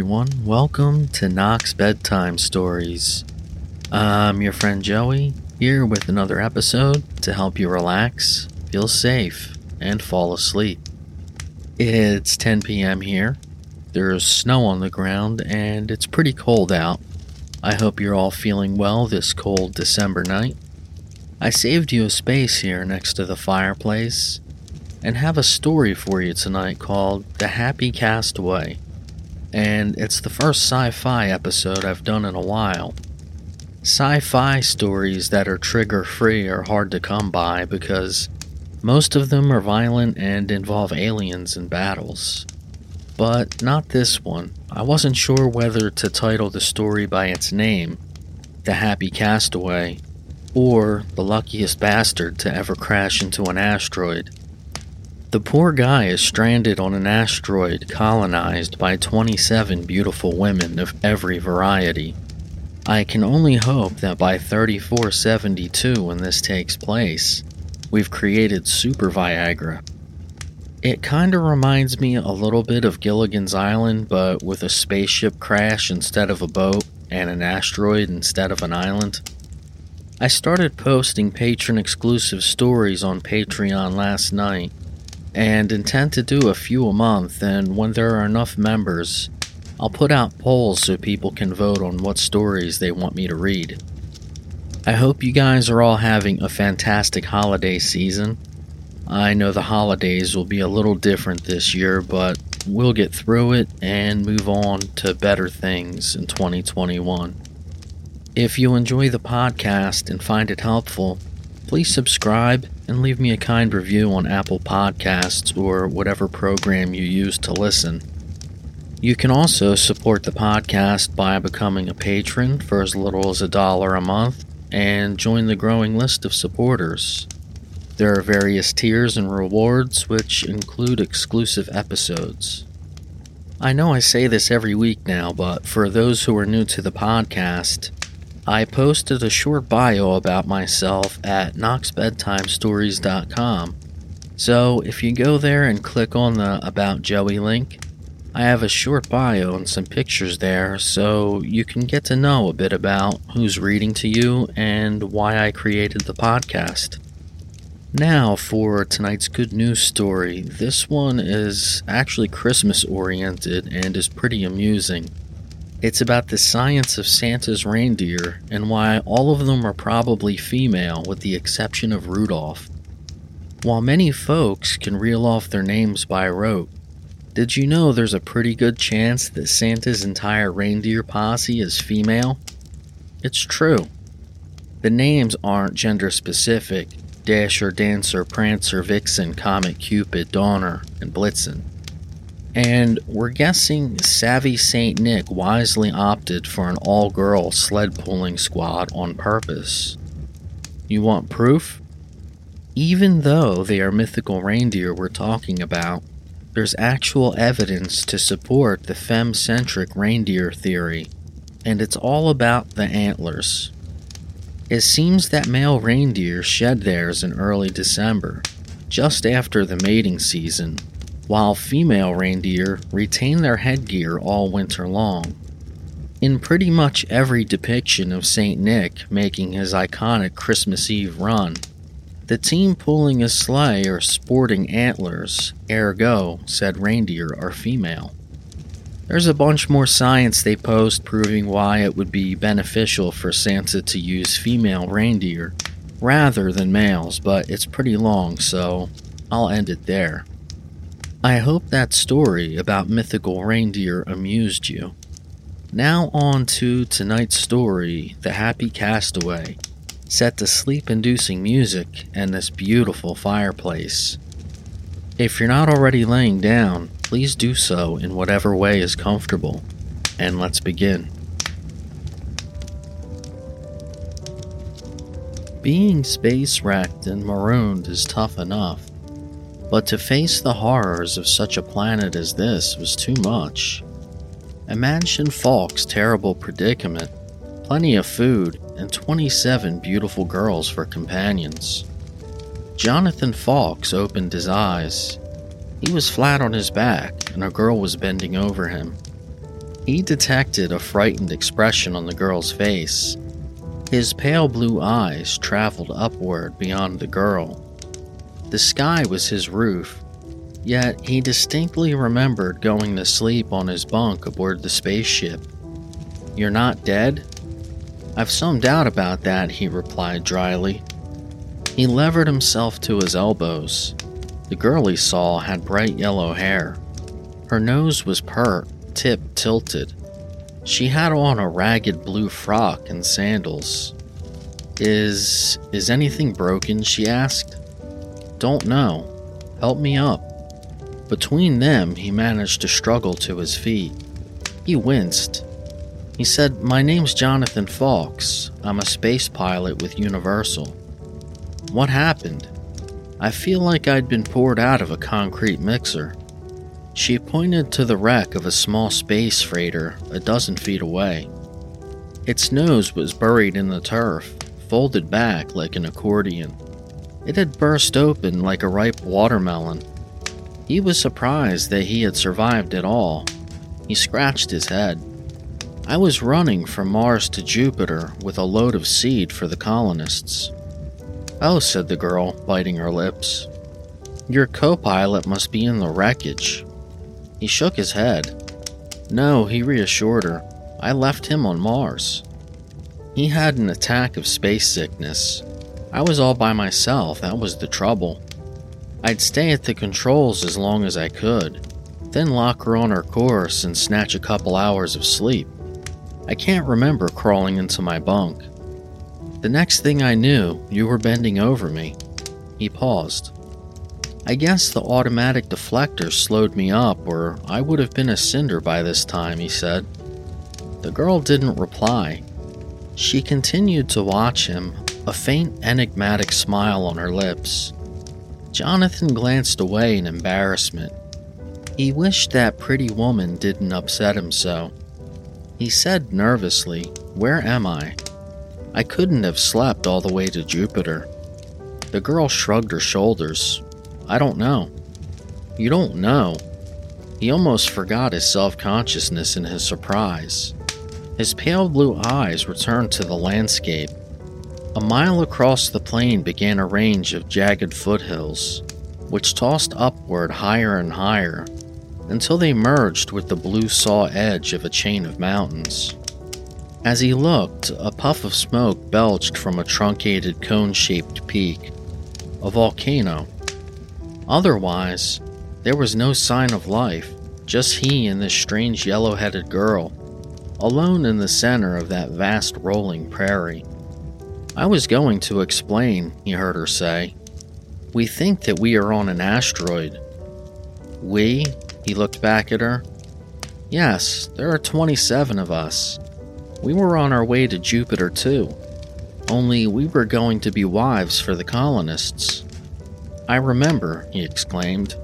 Everyone. Welcome to Knox Bedtime Stories. I'm your friend Joey, here with another episode to help you relax, feel safe, and fall asleep. It's 10 p.m. here. There's snow on the ground, and it's pretty cold out. I hope you're all feeling well this cold December night. I saved you a space here next to the fireplace and have a story for you tonight called The Happy Castaway and it's the first sci fi episode I've done in a while. Sci fi stories that are trigger free are hard to come by because most of them are violent and involve aliens and battles. But not this one. I wasn't sure whether to title the story by its name, The Happy Castaway, or The Luckiest Bastard to Ever Crash into an Asteroid. The poor guy is stranded on an asteroid colonized by 27 beautiful women of every variety. I can only hope that by 3472, when this takes place, we've created Super Viagra. It kinda reminds me a little bit of Gilligan's Island, but with a spaceship crash instead of a boat and an asteroid instead of an island. I started posting patron exclusive stories on Patreon last night and intend to do a few a month. And when there are enough members, I'll put out polls so people can vote on what stories they want me to read. I hope you guys are all having a fantastic holiday season. I know the holidays will be a little different this year, but we'll get through it and move on to better things in 2021. If you enjoy the podcast and find it helpful, please subscribe and leave me a kind review on Apple Podcasts or whatever program you use to listen. You can also support the podcast by becoming a patron for as little as a dollar a month and join the growing list of supporters. There are various tiers and rewards, which include exclusive episodes. I know I say this every week now, but for those who are new to the podcast, I posted a short bio about myself at knoxbedtimestories.com. So if you go there and click on the About Joey link, I have a short bio and some pictures there so you can get to know a bit about who's reading to you and why I created the podcast. Now, for tonight's good news story. This one is actually Christmas oriented and is pretty amusing. It's about the science of Santa's reindeer and why all of them are probably female, with the exception of Rudolph. While many folks can reel off their names by rote, did you know there's a pretty good chance that Santa's entire reindeer posse is female? It's true. The names aren't gender specific Dasher, Dancer, Prancer, Vixen, Comet, Cupid, Donner, and Blitzen. And we're guessing Savvy St. Nick wisely opted for an all girl sled pulling squad on purpose. You want proof? Even though they are mythical reindeer we're talking about, there's actual evidence to support the fem centric reindeer theory, and it's all about the antlers. It seems that male reindeer shed theirs in early December, just after the mating season, while female reindeer retain their headgear all winter long. In pretty much every depiction of St. Nick making his iconic Christmas Eve run, the team pulling a sleigh are sporting antlers, ergo, said reindeer are female. There's a bunch more science they post proving why it would be beneficial for Santa to use female reindeer rather than males, but it's pretty long, so I'll end it there. I hope that story about mythical reindeer amused you. Now, on to tonight's story The Happy Castaway, set to sleep inducing music and this beautiful fireplace. If you're not already laying down, please do so in whatever way is comfortable, and let's begin. Being space wrecked and marooned is tough enough. But to face the horrors of such a planet as this was too much. Imagine Fawkes' terrible predicament plenty of food, and 27 beautiful girls for companions. Jonathan Fawkes opened his eyes. He was flat on his back, and a girl was bending over him. He detected a frightened expression on the girl's face. His pale blue eyes traveled upward beyond the girl. The sky was his roof, yet he distinctly remembered going to sleep on his bunk aboard the spaceship. You're not dead? I've some doubt about that, he replied dryly. He levered himself to his elbows. The girl he saw had bright yellow hair. Her nose was pert, tip tilted. She had on a ragged blue frock and sandals. Is. is anything broken? she asked. Don't know. Help me up. Between them, he managed to struggle to his feet. He winced. He said, My name's Jonathan Fawkes. I'm a space pilot with Universal. What happened? I feel like I'd been poured out of a concrete mixer. She pointed to the wreck of a small space freighter a dozen feet away. Its nose was buried in the turf, folded back like an accordion. It had burst open like a ripe watermelon. He was surprised that he had survived at all. He scratched his head. I was running from Mars to Jupiter with a load of seed for the colonists. Oh, said the girl, biting her lips. Your co pilot must be in the wreckage. He shook his head. No, he reassured her. I left him on Mars. He had an attack of space sickness. I was all by myself, that was the trouble. I'd stay at the controls as long as I could, then lock her on her course and snatch a couple hours of sleep. I can't remember crawling into my bunk. The next thing I knew, you were bending over me. He paused. I guess the automatic deflector slowed me up, or I would have been a cinder by this time, he said. The girl didn't reply. She continued to watch him, a faint, enigmatic smile on her lips. Jonathan glanced away in embarrassment. He wished that pretty woman didn't upset him so. He said nervously, Where am I? I couldn't have slept all the way to Jupiter. The girl shrugged her shoulders. I don't know. You don't know. He almost forgot his self consciousness in his surprise. His pale blue eyes returned to the landscape. A mile across the plain began a range of jagged foothills, which tossed upward higher and higher until they merged with the blue saw edge of a chain of mountains. As he looked, a puff of smoke belched from a truncated cone shaped peak, a volcano. Otherwise, there was no sign of life, just he and this strange yellow headed girl, alone in the center of that vast rolling prairie. I was going to explain, he heard her say. We think that we are on an asteroid. We? He looked back at her. Yes, there are 27 of us. We were on our way to Jupiter too, only we were going to be wives for the colonists. I remember, he exclaimed.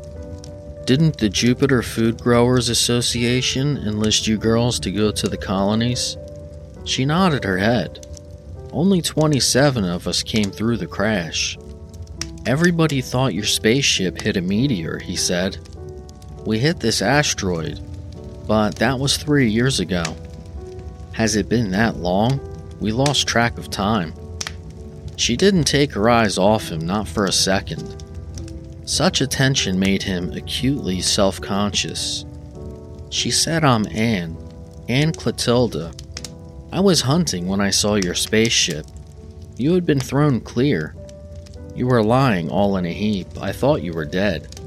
Didn't the Jupiter Food Growers Association enlist you girls to go to the colonies? She nodded her head. Only 27 of us came through the crash. Everybody thought your spaceship hit a meteor, he said. We hit this asteroid, but that was three years ago. Has it been that long? We lost track of time. She didn't take her eyes off him, not for a second. Such attention made him acutely self conscious. She said, I'm Anne, Anne Clotilda. I was hunting when I saw your spaceship. You had been thrown clear. You were lying all in a heap. I thought you were dead.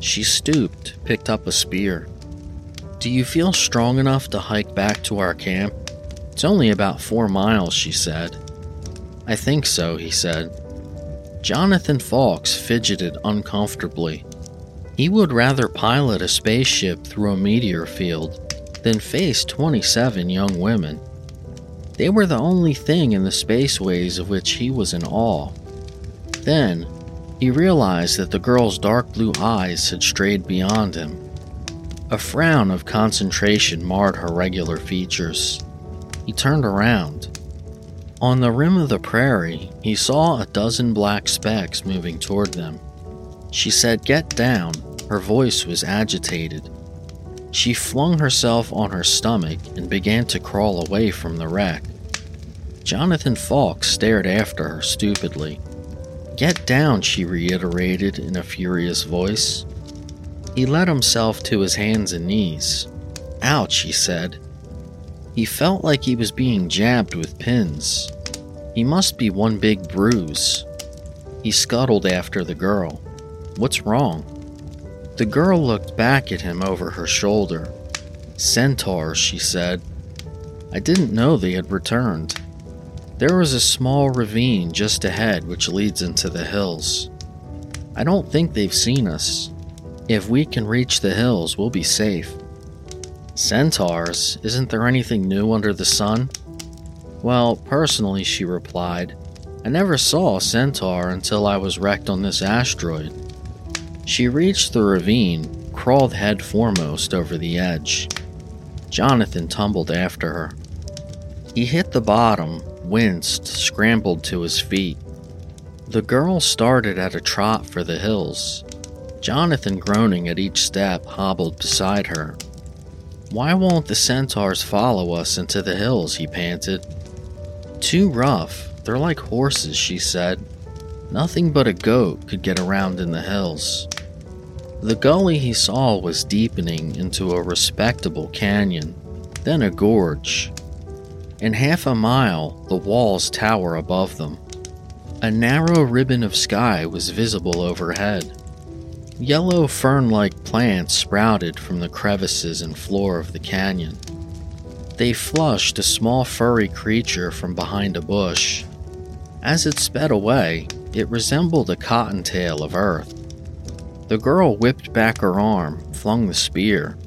She stooped, picked up a spear. Do you feel strong enough to hike back to our camp? It's only about four miles, she said. I think so, he said. Jonathan Fawkes fidgeted uncomfortably. He would rather pilot a spaceship through a meteor field than face 27 young women. They were the only thing in the spaceways of which he was in awe. Then, he realized that the girl's dark blue eyes had strayed beyond him. A frown of concentration marred her regular features. He turned around. On the rim of the prairie, he saw a dozen black specks moving toward them. She said, Get down. Her voice was agitated. She flung herself on her stomach and began to crawl away from the wreck. Jonathan Fawkes stared after her stupidly. Get down, she reiterated in a furious voice. He let himself to his hands and knees. Ouch, he said. He felt like he was being jabbed with pins. He must be one big bruise. He scuttled after the girl. What's wrong? The girl looked back at him over her shoulder. Centaurs, she said. I didn't know they had returned. There is a small ravine just ahead which leads into the hills. I don't think they've seen us. If we can reach the hills, we'll be safe. Centaurs? Isn't there anything new under the sun? Well, personally, she replied, I never saw a centaur until I was wrecked on this asteroid. She reached the ravine, crawled head foremost over the edge. Jonathan tumbled after her. He hit the bottom, winced, scrambled to his feet. The girl started at a trot for the hills. Jonathan, groaning at each step, hobbled beside her. Why won't the centaurs follow us into the hills? he panted. Too rough. They're like horses, she said. Nothing but a goat could get around in the hills. The gully he saw was deepening into a respectable canyon, then a gorge. In half a mile, the walls tower above them. A narrow ribbon of sky was visible overhead. Yellow fern like plants sprouted from the crevices and floor of the canyon. They flushed a small furry creature from behind a bush. As it sped away, it resembled a cottontail of earth. The girl whipped back her arm, flung the spear.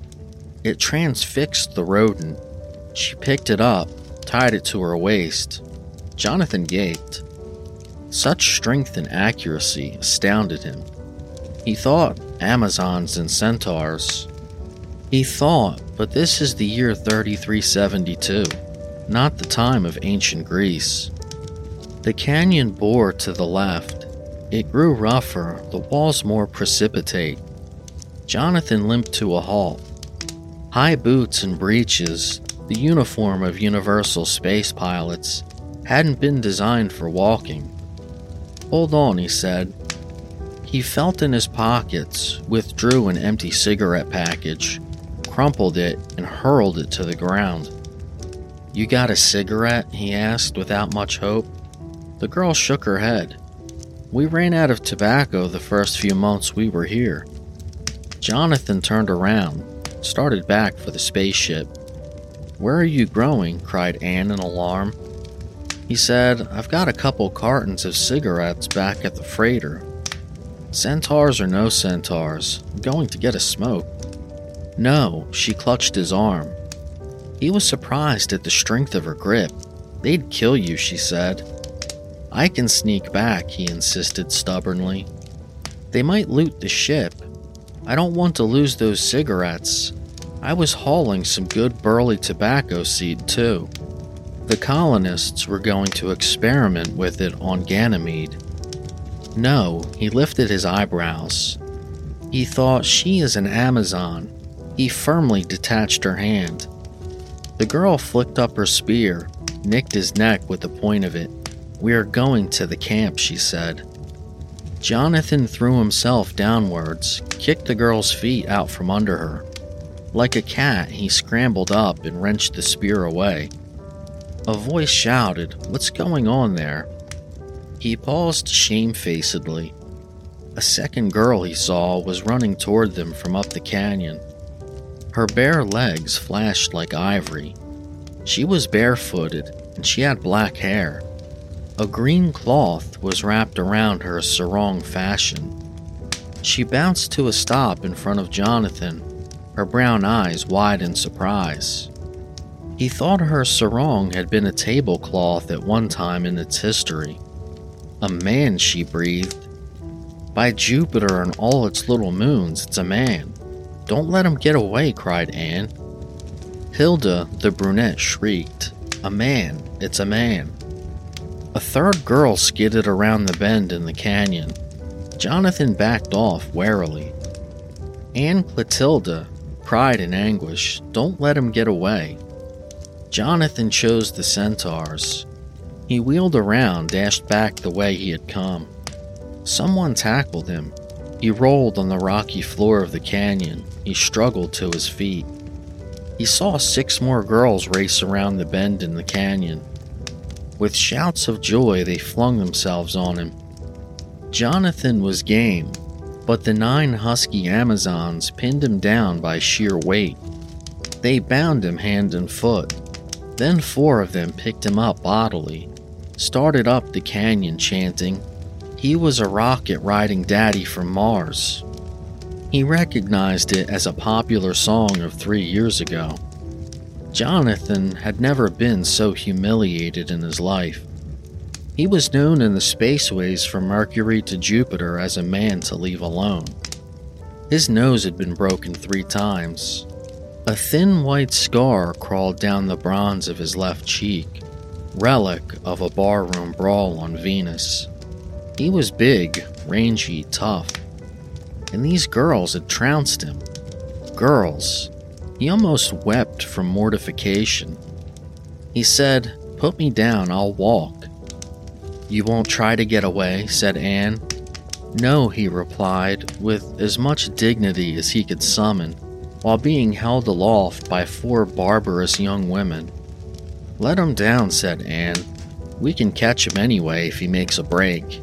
It transfixed the rodent. She picked it up, tied it to her waist. Jonathan gaped. Such strength and accuracy astounded him. He thought Amazons and centaurs. He thought, but this is the year 3372, not the time of ancient Greece. The canyon bore to the left. It grew rougher, the walls more precipitate. Jonathan limped to a halt. High boots and breeches, the uniform of Universal space pilots, hadn't been designed for walking. Hold on, he said. He felt in his pockets, withdrew an empty cigarette package, crumpled it, and hurled it to the ground. You got a cigarette? he asked without much hope. The girl shook her head. We ran out of tobacco the first few months we were here. Jonathan turned around, started back for the spaceship. Where are you growing? cried Anne in alarm. He said, I've got a couple cartons of cigarettes back at the freighter. Centaurs or no centaurs, I'm going to get a smoke. No, she clutched his arm. He was surprised at the strength of her grip. They'd kill you, she said. I can sneak back, he insisted stubbornly. They might loot the ship. I don't want to lose those cigarettes. I was hauling some good burley tobacco seed, too. The colonists were going to experiment with it on Ganymede. No, he lifted his eyebrows. He thought she is an Amazon. He firmly detached her hand. The girl flicked up her spear, nicked his neck with the point of it. We are going to the camp, she said. Jonathan threw himself downwards, kicked the girl's feet out from under her. Like a cat, he scrambled up and wrenched the spear away. A voice shouted, What's going on there? He paused shamefacedly. A second girl he saw was running toward them from up the canyon. Her bare legs flashed like ivory. She was barefooted and she had black hair. A green cloth was wrapped around her sarong fashion. She bounced to a stop in front of Jonathan her brown eyes wide in surprise. He thought her sarong had been a tablecloth at one time in its history. A man, she breathed. By Jupiter and all its little moons, it's a man. Don't let him get away, cried Anne. Hilda, the brunette, shrieked. A man, it's a man. A third girl skidded around the bend in the canyon. Jonathan backed off warily. Anne Clotilda, cried in anguish, Don't let him get away. Jonathan chose the centaurs. He wheeled around, dashed back the way he had come. Someone tackled him. He rolled on the rocky floor of the canyon. He struggled to his feet. He saw six more girls race around the bend in the canyon. With shouts of joy, they flung themselves on him. Jonathan was game, but the nine husky Amazons pinned him down by sheer weight. They bound him hand and foot. Then four of them picked him up bodily, started up the canyon chanting, He was a rocket riding daddy from Mars. He recognized it as a popular song of three years ago. Jonathan had never been so humiliated in his life. He was known in the spaceways from Mercury to Jupiter as a man to leave alone. His nose had been broken three times. A thin white scar crawled down the bronze of his left cheek, relic of a barroom brawl on Venus. He was big, rangy, tough and these girls had trounced him. Girls. He almost wept from mortification. He said, Put me down, I'll walk. You won't try to get away, said Anne. No, he replied, with as much dignity as he could summon, while being held aloft by four barbarous young women. Let him down, said Anne. We can catch him anyway if he makes a break.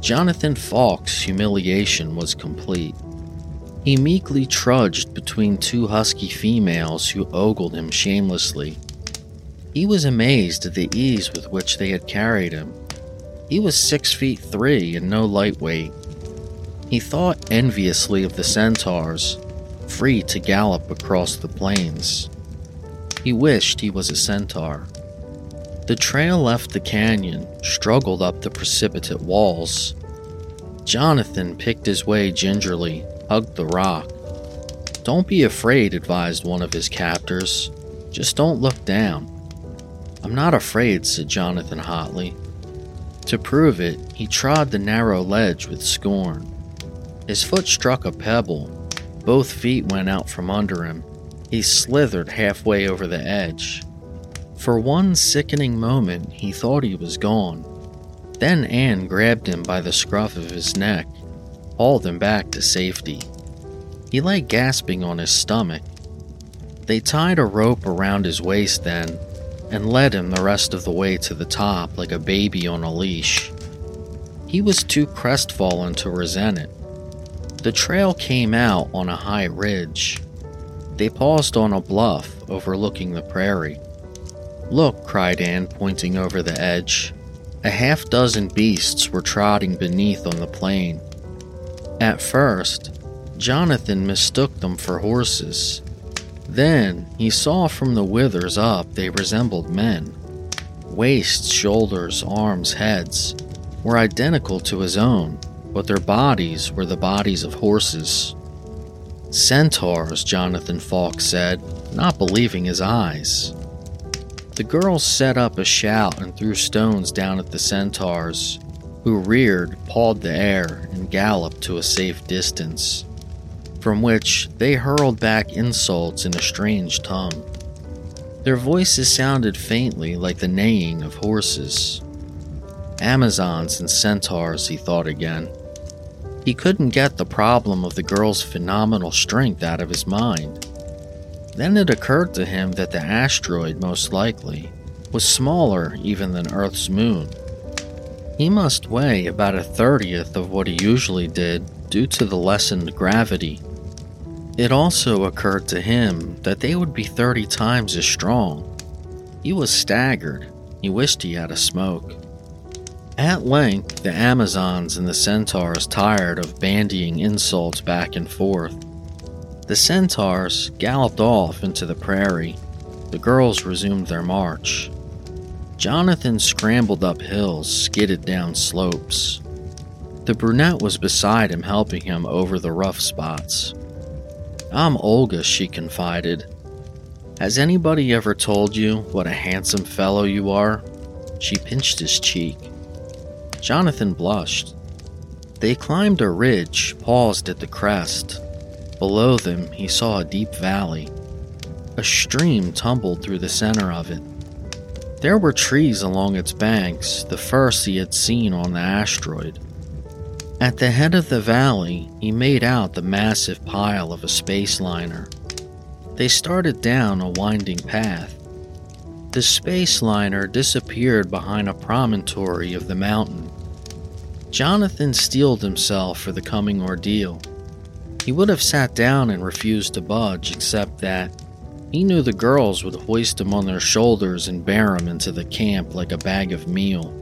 Jonathan Fawkes' humiliation was complete. He meekly trudged between two husky females who ogled him shamelessly. He was amazed at the ease with which they had carried him. He was six feet three and no lightweight. He thought enviously of the centaurs, free to gallop across the plains. He wished he was a centaur. The trail left the canyon, struggled up the precipitate walls. Jonathan picked his way gingerly, hugged the rock. Don't be afraid, advised one of his captors. Just don't look down. I'm not afraid, said Jonathan hotly. To prove it, he trod the narrow ledge with scorn. His foot struck a pebble. Both feet went out from under him. He slithered halfway over the edge. For one sickening moment, he thought he was gone. Then Anne grabbed him by the scruff of his neck, hauled him back to safety. He lay gasping on his stomach. They tied a rope around his waist then and led him the rest of the way to the top like a baby on a leash. He was too crestfallen to resent it. The trail came out on a high ridge. They paused on a bluff overlooking the prairie. Look, cried Anne, pointing over the edge. A half dozen beasts were trotting beneath on the plain. At first, Jonathan mistook them for horses. Then he saw from the withers up they resembled men. Waists, shoulders, arms, heads were identical to his own, but their bodies were the bodies of horses. Centaurs, Jonathan Fawkes said, not believing his eyes. The girls set up a shout and threw stones down at the centaurs, who reared, pawed the air, galloped to a safe distance, from which they hurled back insults in a strange tongue. Their voices sounded faintly like the neighing of horses. Amazons and centaurs, he thought again. He couldn't get the problem of the girl's phenomenal strength out of his mind. Then it occurred to him that the asteroid, most likely, was smaller even than Earth's moon. He must weigh about a thirtieth of what he usually did due to the lessened gravity. It also occurred to him that they would be 30 times as strong. He was staggered. He wished he had a smoke. At length, the Amazons and the centaurs tired of bandying insults back and forth the centaurs galloped off into the prairie. The girls resumed their march. Jonathan scrambled up hills, skidded down slopes. The brunette was beside him, helping him over the rough spots. I'm Olga, she confided. Has anybody ever told you what a handsome fellow you are? She pinched his cheek. Jonathan blushed. They climbed a ridge, paused at the crest. Below them, he saw a deep valley. A stream tumbled through the center of it. There were trees along its banks, the first he had seen on the asteroid. At the head of the valley, he made out the massive pile of a space liner. They started down a winding path. The space liner disappeared behind a promontory of the mountain. Jonathan steeled himself for the coming ordeal. He would have sat down and refused to budge, except that he knew the girls would hoist him on their shoulders and bear him into the camp like a bag of meal.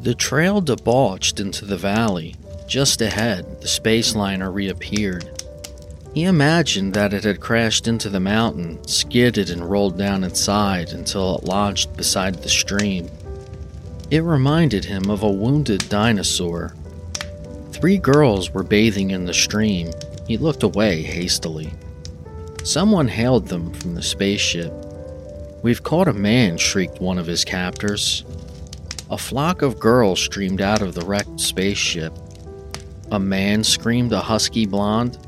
The trail debauched into the valley. Just ahead, the space liner reappeared. He imagined that it had crashed into the mountain, skidded, and rolled down its side until it lodged beside the stream. It reminded him of a wounded dinosaur. Three girls were bathing in the stream. He looked away hastily. Someone hailed them from the spaceship. We've caught a man, shrieked one of his captors. A flock of girls streamed out of the wrecked spaceship. A man screamed a husky blonde.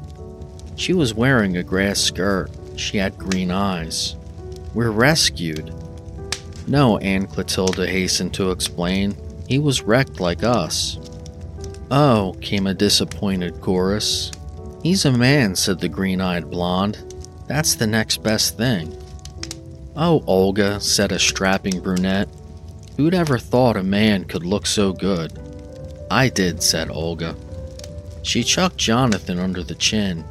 She was wearing a grass skirt. She had green eyes. We're rescued. No, Anne Clotilda hastened to explain. He was wrecked like us. Oh, came a disappointed chorus. He's a man, said the green eyed blonde. That's the next best thing. Oh, Olga, said a strapping brunette. Who'd ever thought a man could look so good? I did, said Olga. She chucked Jonathan under the chin.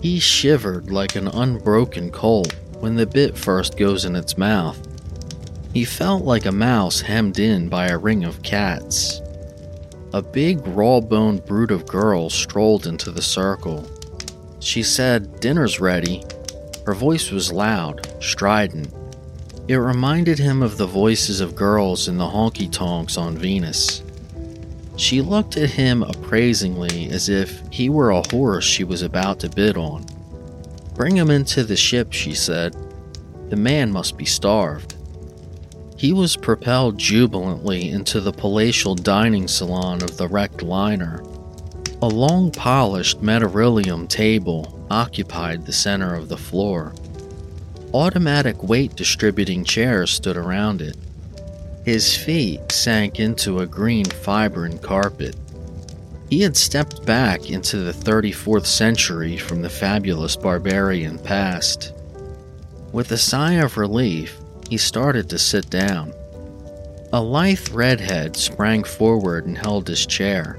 He shivered like an unbroken colt when the bit first goes in its mouth. He felt like a mouse hemmed in by a ring of cats. A big, raw boned brood of girls strolled into the circle. She said, Dinner's ready. Her voice was loud, strident. It reminded him of the voices of girls in the honky tonks on Venus. She looked at him appraisingly as if he were a horse she was about to bid on. Bring him into the ship, she said. The man must be starved. He was propelled jubilantly into the palatial dining salon of the wrecked liner. A long polished metarilium table occupied the center of the floor. Automatic weight distributing chairs stood around it. His feet sank into a green fibrine carpet. He had stepped back into the 34th century from the fabulous barbarian past. With a sigh of relief, he started to sit down. A lithe redhead sprang forward and held his chair.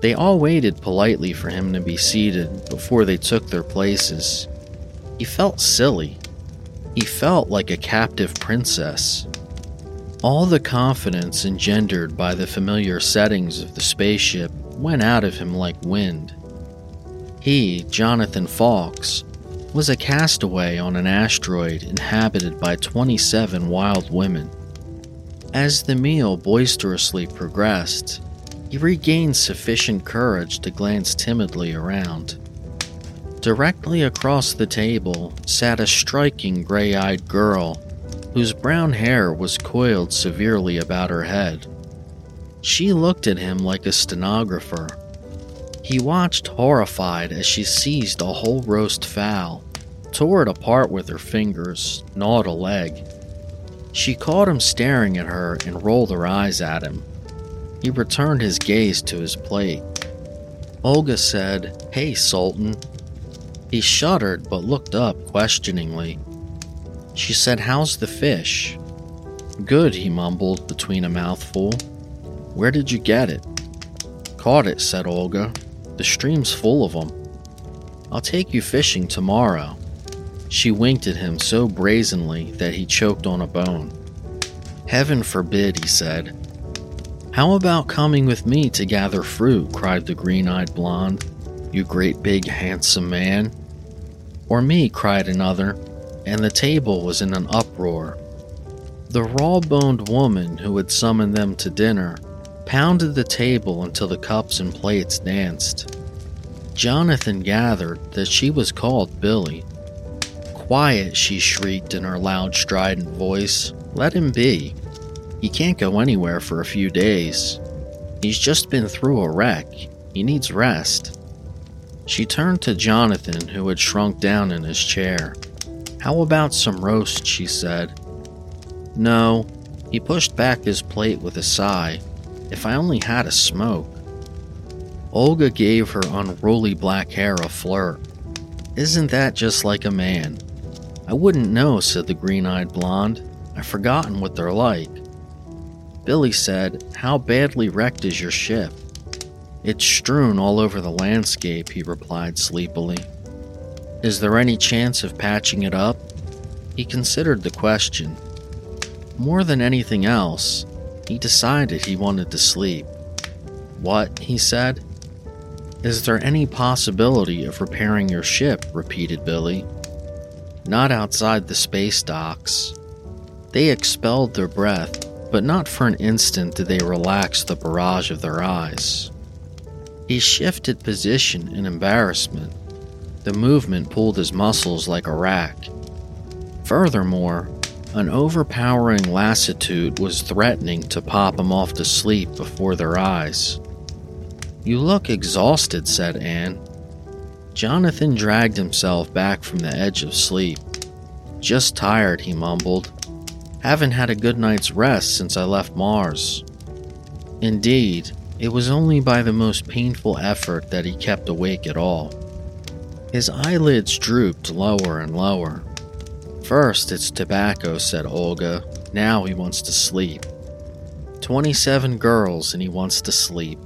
They all waited politely for him to be seated before they took their places. He felt silly. He felt like a captive princess. All the confidence engendered by the familiar settings of the spaceship went out of him like wind. He, Jonathan Fawkes, was a castaway on an asteroid inhabited by 27 wild women. As the meal boisterously progressed, he regained sufficient courage to glance timidly around. Directly across the table sat a striking gray eyed girl whose brown hair was coiled severely about her head. She looked at him like a stenographer. He watched horrified as she seized a whole roast fowl tore it apart with her fingers, gnawed a leg. She caught him staring at her and rolled her eyes at him. He returned his gaze to his plate. Olga said, Hey, Sultan. He shuddered but looked up questioningly. She said, How's the fish? Good, he mumbled between a mouthful. Where did you get it? Caught it, said Olga. The stream's full of them. I'll take you fishing tomorrow. She winked at him so brazenly that he choked on a bone. Heaven forbid, he said. How about coming with me to gather fruit? cried the green eyed blonde. You great big handsome man. Or me, cried another, and the table was in an uproar. The raw boned woman who had summoned them to dinner pounded the table until the cups and plates danced. Jonathan gathered that she was called Billy Quiet, she shrieked in her loud, strident voice. Let him be. He can't go anywhere for a few days. He's just been through a wreck. He needs rest. She turned to Jonathan, who had shrunk down in his chair. How about some roast? she said. No. He pushed back his plate with a sigh. If I only had a smoke. Olga gave her unruly black hair a flirt. Isn't that just like a man? I wouldn't know, said the green eyed blonde. I've forgotten what they're like. Billy said, How badly wrecked is your ship? It's strewn all over the landscape, he replied sleepily. Is there any chance of patching it up? He considered the question. More than anything else, he decided he wanted to sleep. What? he said. Is there any possibility of repairing your ship? repeated Billy. Not outside the space docks. They expelled their breath, but not for an instant did they relax the barrage of their eyes. He shifted position in embarrassment. The movement pulled his muscles like a rack. Furthermore, an overpowering lassitude was threatening to pop him off to sleep before their eyes. You look exhausted, said Anne. Jonathan dragged himself back from the edge of sleep. Just tired, he mumbled. Haven't had a good night's rest since I left Mars. Indeed, it was only by the most painful effort that he kept awake at all. His eyelids drooped lower and lower. First, it's tobacco, said Olga. Now he wants to sleep. 27 girls and he wants to sleep.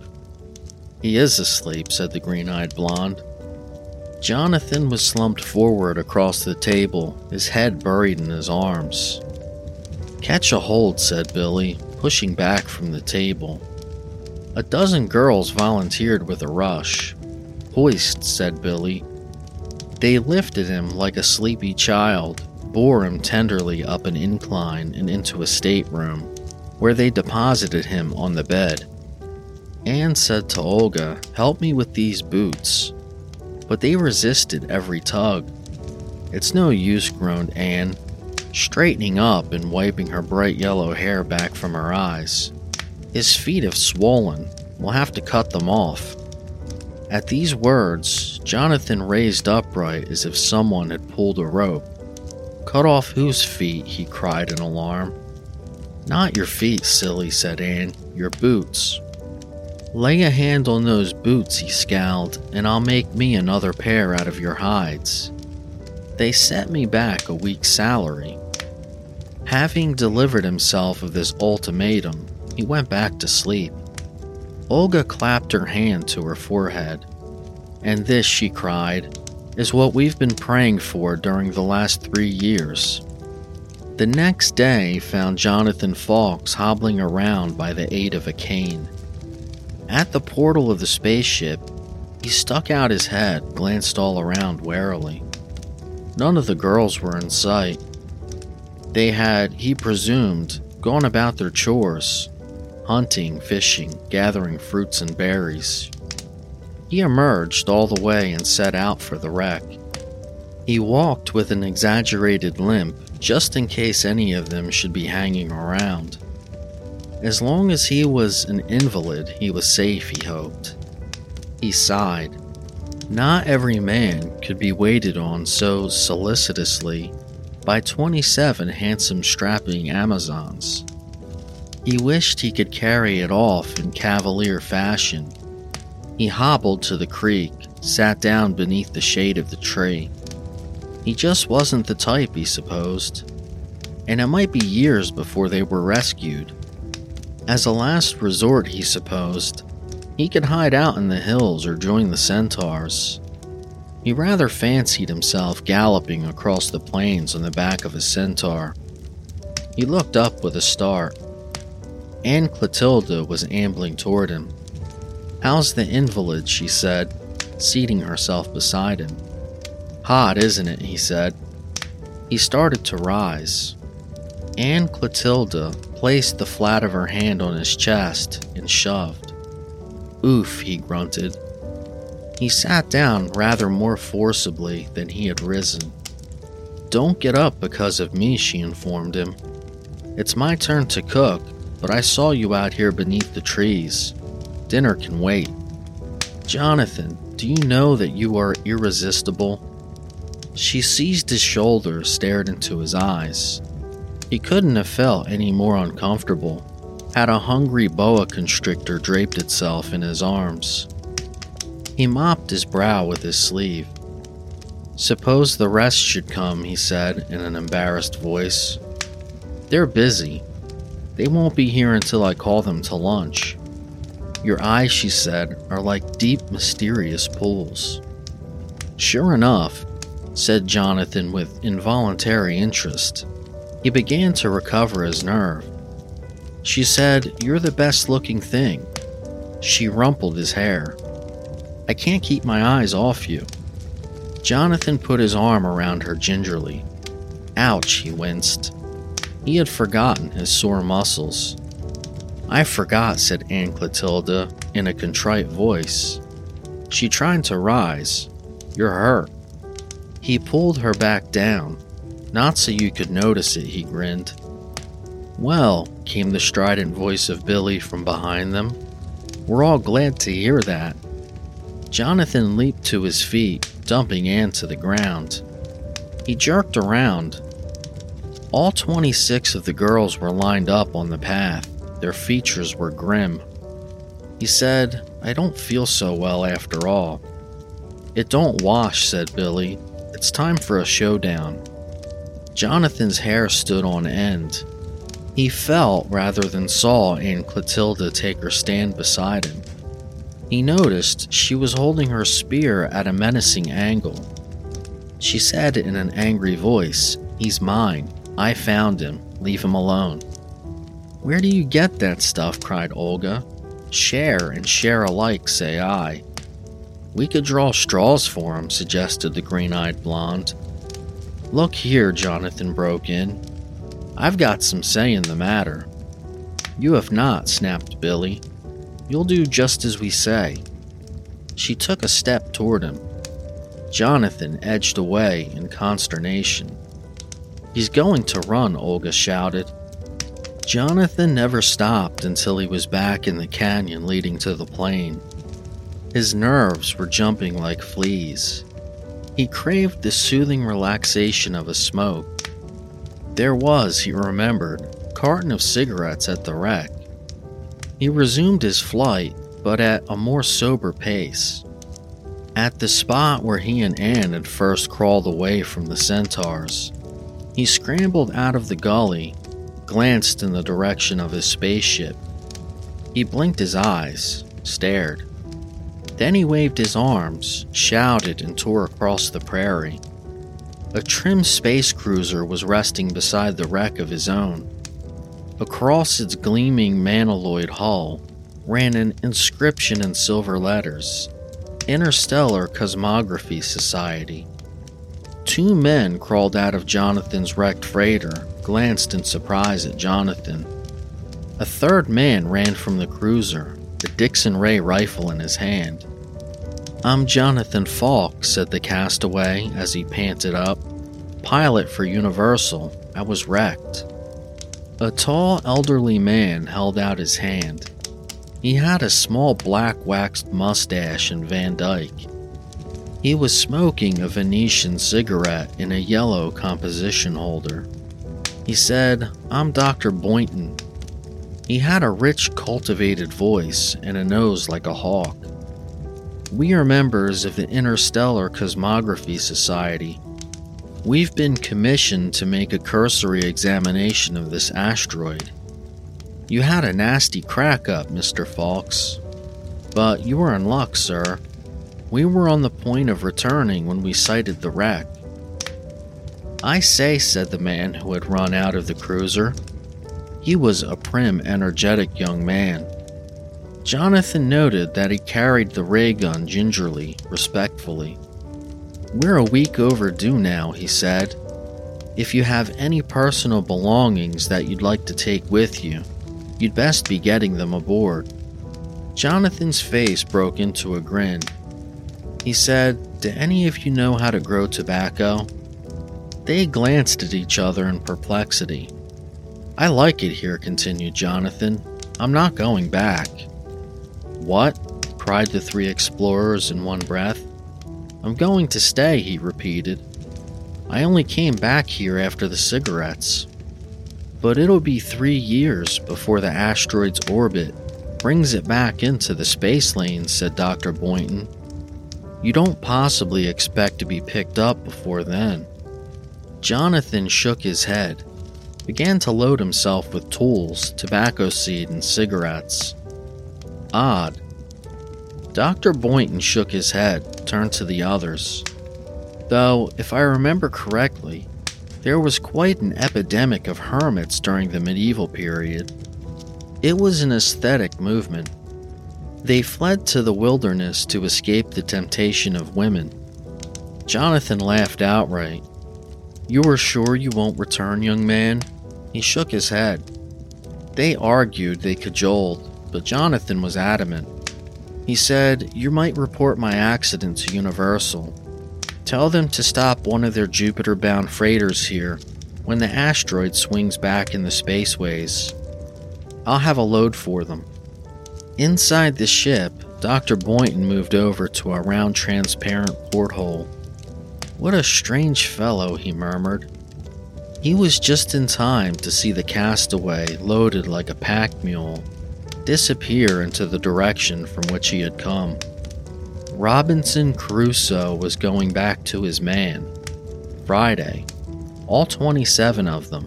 He is asleep, said the green eyed blonde. Jonathan was slumped forward across the table, his head buried in his arms. Catch a hold, said Billy, pushing back from the table. A dozen girls volunteered with a rush. Hoist, said Billy. They lifted him like a sleepy child, bore him tenderly up an incline and into a stateroom, where they deposited him on the bed. Anne said to Olga, Help me with these boots. But they resisted every tug. It's no use, groaned Anne, straightening up and wiping her bright yellow hair back from her eyes. His feet have swollen. We'll have to cut them off. At these words, Jonathan raised upright as if someone had pulled a rope. Cut off whose feet? he cried in alarm. Not your feet, silly, said Anne. Your boots. Lay a hand on those boots, he scowled, and I'll make me another pair out of your hides. They set me back a week's salary. Having delivered himself of this ultimatum, he went back to sleep. Olga clapped her hand to her forehead. And this, she cried, is what we've been praying for during the last three years. The next day found Jonathan Fawkes hobbling around by the aid of a cane. At the portal of the spaceship, he stuck out his head, glanced all around warily. None of the girls were in sight. They had, he presumed, gone about their chores hunting, fishing, gathering fruits and berries. He emerged all the way and set out for the wreck. He walked with an exaggerated limp just in case any of them should be hanging around. As long as he was an invalid, he was safe, he hoped. He sighed. Not every man could be waited on so solicitously by 27 handsome, strapping Amazons. He wished he could carry it off in cavalier fashion he hobbled to the creek, sat down beneath the shade of the tree. He just wasn't the type, he supposed, and it might be years before they were rescued. As a last resort, he supposed, he could hide out in the hills or join the centaurs. He rather fancied himself galloping across the plains on the back of a centaur. He looked up with a start. Anne Clotilda was ambling toward him. How's the invalid? she said, seating herself beside him. Hot, isn't it? he said. He started to rise. Anne Clotilda placed the flat of her hand on his chest and shoved. Oof, he grunted. He sat down rather more forcibly than he had risen. Don't get up because of me, she informed him. It's my turn to cook, but I saw you out here beneath the trees. Dinner can wait. Jonathan, do you know that you are irresistible? She seized his shoulder, stared into his eyes. He couldn't have felt any more uncomfortable had a hungry boa constrictor draped itself in his arms. He mopped his brow with his sleeve. Suppose the rest should come, he said in an embarrassed voice. They're busy. They won't be here until I call them to lunch. Your eyes, she said, are like deep, mysterious pools. Sure enough, said Jonathan with involuntary interest. He began to recover his nerve. She said, You're the best looking thing. She rumpled his hair. I can't keep my eyes off you. Jonathan put his arm around her gingerly. Ouch, he winced. He had forgotten his sore muscles. I forgot, said Anne Clotilda in a contrite voice. She tried to rise. You're hurt. He pulled her back down. Not so you could notice it, he grinned. Well, came the strident voice of Billy from behind them. We're all glad to hear that. Jonathan leaped to his feet, dumping Anne to the ground. He jerked around. All 26 of the girls were lined up on the path. Their features were grim. He said, I don't feel so well after all. It don't wash, said Billy. It's time for a showdown. Jonathan's hair stood on end. He felt rather than saw Anne Clotilda take her stand beside him. He noticed she was holding her spear at a menacing angle. She said in an angry voice, He's mine. I found him. Leave him alone. Where do you get that stuff? cried Olga. Share and share alike, say I. We could draw straws for him, suggested the green eyed blonde. Look here, Jonathan broke in. I've got some say in the matter. You have not, snapped Billy. You'll do just as we say. She took a step toward him. Jonathan edged away in consternation. He's going to run, Olga shouted. Jonathan never stopped until he was back in the canyon leading to the plain. His nerves were jumping like fleas. He craved the soothing relaxation of a smoke there was, he remembered, a carton of cigarettes at the wreck. He resumed his flight, but at a more sober pace. At the spot where he and Anne had first crawled away from the centaurs, he scrambled out of the gully, glanced in the direction of his spaceship. He blinked his eyes, stared. Then he waved his arms, shouted, and tore across the prairie. A trim space cruiser was resting beside the wreck of his own. Across its gleaming manaloid hull ran an inscription in silver letters Interstellar Cosmography Society. Two men crawled out of Jonathan's wrecked freighter, glanced in surprise at Jonathan. A third man ran from the cruiser, the Dixon Ray rifle in his hand. I'm Jonathan Fawkes, said the castaway as he panted up. Pilot for Universal. I was wrecked. A tall, elderly man held out his hand. He had a small black waxed mustache and Van Dyke. He was smoking a Venetian cigarette in a yellow composition holder. He said, I'm Dr. Boynton. He had a rich, cultivated voice and a nose like a hawk. We are members of the Interstellar Cosmography Society. We've been commissioned to make a cursory examination of this asteroid. You had a nasty crack up, Mr. Fawkes. But you were in luck, sir. We were on the point of returning when we sighted the wreck. I say, said the man who had run out of the cruiser. He was a prim, energetic young man Jonathan noted that he carried the ray gun gingerly, respectfully. We're a week overdue now, he said. If you have any personal belongings that you'd like to take with you, you'd best be getting them aboard. Jonathan's face broke into a grin. He said, Do any of you know how to grow tobacco? They glanced at each other in perplexity. I like it here, continued Jonathan. I'm not going back. What? cried the three explorers in one breath. I'm going to stay, he repeated. I only came back here after the cigarettes. But it'll be three years before the asteroid's orbit brings it back into the space lane, said Dr. Boynton. You don't possibly expect to be picked up before then. Jonathan shook his head, began to load himself with tools, tobacco seed, and cigarettes. Odd. Dr. Boynton shook his head, turned to the others. Though, if I remember correctly, there was quite an epidemic of hermits during the medieval period. It was an aesthetic movement. They fled to the wilderness to escape the temptation of women. Jonathan laughed outright. You are sure you won't return, young man? He shook his head. They argued, they cajoled, but Jonathan was adamant. He said, You might report my accident to Universal. Tell them to stop one of their Jupiter bound freighters here when the asteroid swings back in the spaceways. I'll have a load for them. Inside the ship, Dr. Boynton moved over to a round transparent porthole. What a strange fellow, he murmured. He was just in time to see the castaway, loaded like a pack mule, disappear into the direction from which he had come. Robinson Crusoe was going back to his man. Friday. All 27 of them.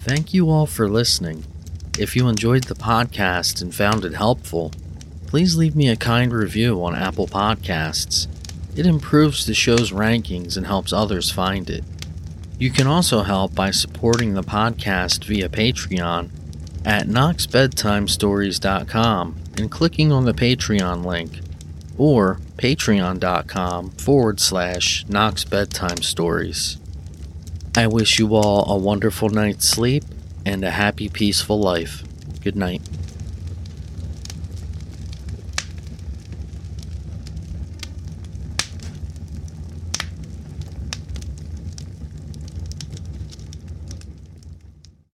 Thank you all for listening. If you enjoyed the podcast and found it helpful, please leave me a kind review on Apple Podcasts. It improves the show's rankings and helps others find it. You can also help by supporting the podcast via Patreon at knoxbedtimestories.com and clicking on the Patreon link, or patreon.com forward slash Knox Bedtime Stories. I wish you all a wonderful night's sleep and a happy, peaceful life. Good night.